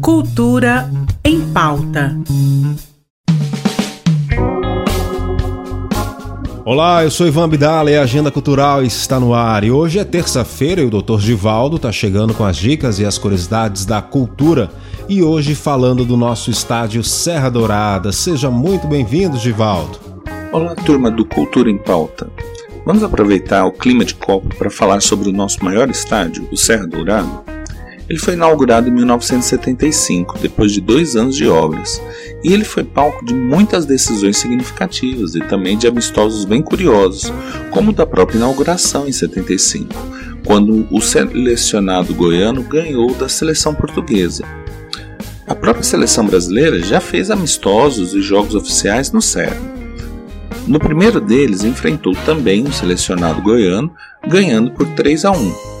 Cultura em pauta. Olá, eu sou Ivan Abdala e a Agenda Cultural está no ar. E hoje é terça-feira e o Dr. Givaldo está chegando com as dicas e as curiosidades da cultura. E hoje falando do nosso estádio Serra Dourada. Seja muito bem-vindo, Givaldo. Olá, turma do Cultura em Pauta. Vamos aproveitar o clima de Copa para falar sobre o nosso maior estádio, o Serra Dourada? Ele foi inaugurado em 1975, depois de dois anos de obras, e ele foi palco de muitas decisões significativas e também de amistosos bem curiosos, como da própria inauguração em 75, quando o selecionado goiano ganhou da seleção portuguesa. A própria seleção brasileira já fez amistosos e jogos oficiais no Serra. No primeiro deles, enfrentou também um selecionado goiano, ganhando por 3 a 1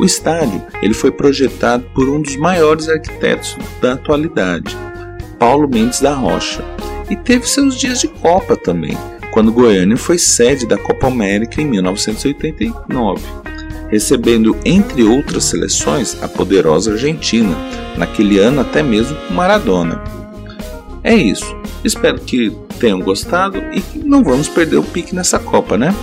o estádio ele foi projetado por um dos maiores arquitetos da atualidade, Paulo Mendes da Rocha, e teve seus dias de Copa também, quando Goiânia foi sede da Copa América em 1989, recebendo entre outras seleções a poderosa Argentina, naquele ano até mesmo Maradona. É isso. Espero que tenham gostado e que não vamos perder o pique nessa Copa, né?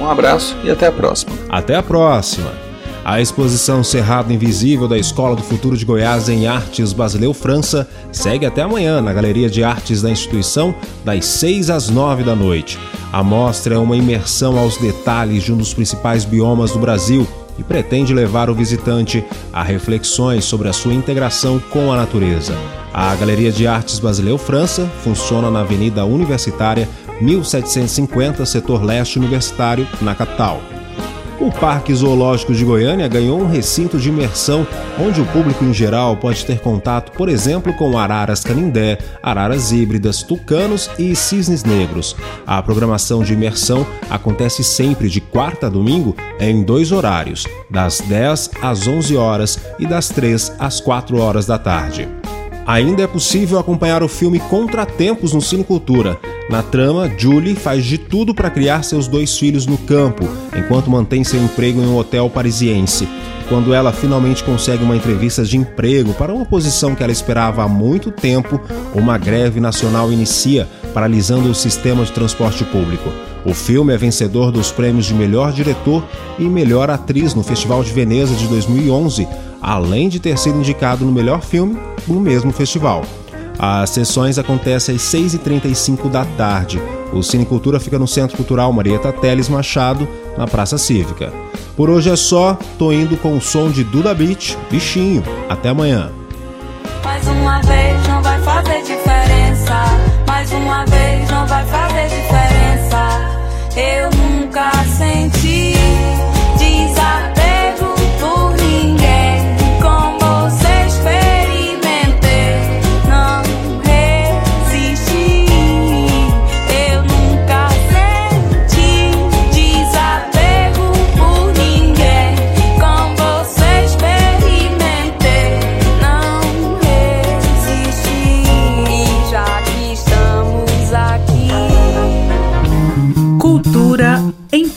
Um abraço e até a próxima. Até a próxima. A exposição Cerrado Invisível da Escola do Futuro de Goiás em Artes Basileu França segue até amanhã na Galeria de Artes da instituição, das 6 às 9 da noite. A mostra é uma imersão aos detalhes de um dos principais biomas do Brasil e pretende levar o visitante a reflexões sobre a sua integração com a natureza. A Galeria de Artes Basileu França funciona na Avenida Universitária 1750, setor leste universitário, na capital. O Parque Zoológico de Goiânia ganhou um recinto de imersão onde o público em geral pode ter contato, por exemplo, com araras canindé, araras híbridas, tucanos e cisnes negros. A programação de imersão acontece sempre de quarta a domingo em dois horários, das 10 às 11 horas e das 3 às 4 horas da tarde. Ainda é possível acompanhar o filme Contratempos no Cine Cultura. Na trama, Julie faz de tudo para criar seus dois filhos no campo, enquanto mantém seu emprego em um hotel parisiense. Quando ela finalmente consegue uma entrevista de emprego para uma posição que ela esperava há muito tempo, uma greve nacional inicia, paralisando o sistema de transporte público. O filme é vencedor dos prêmios de melhor diretor e melhor atriz no Festival de Veneza de 2011, além de ter sido indicado no melhor filme no mesmo festival. As sessões acontecem às 6h35 da tarde. O Cine Cultura fica no Centro Cultural Marieta Teles Machado, na Praça Cívica. Por hoje é só, tô indo com o som de Duda Beat, bichinho. Até amanhã. Mais uma vez não vai fazer diferença. Mais uma vez não vai fazer diferença. Eu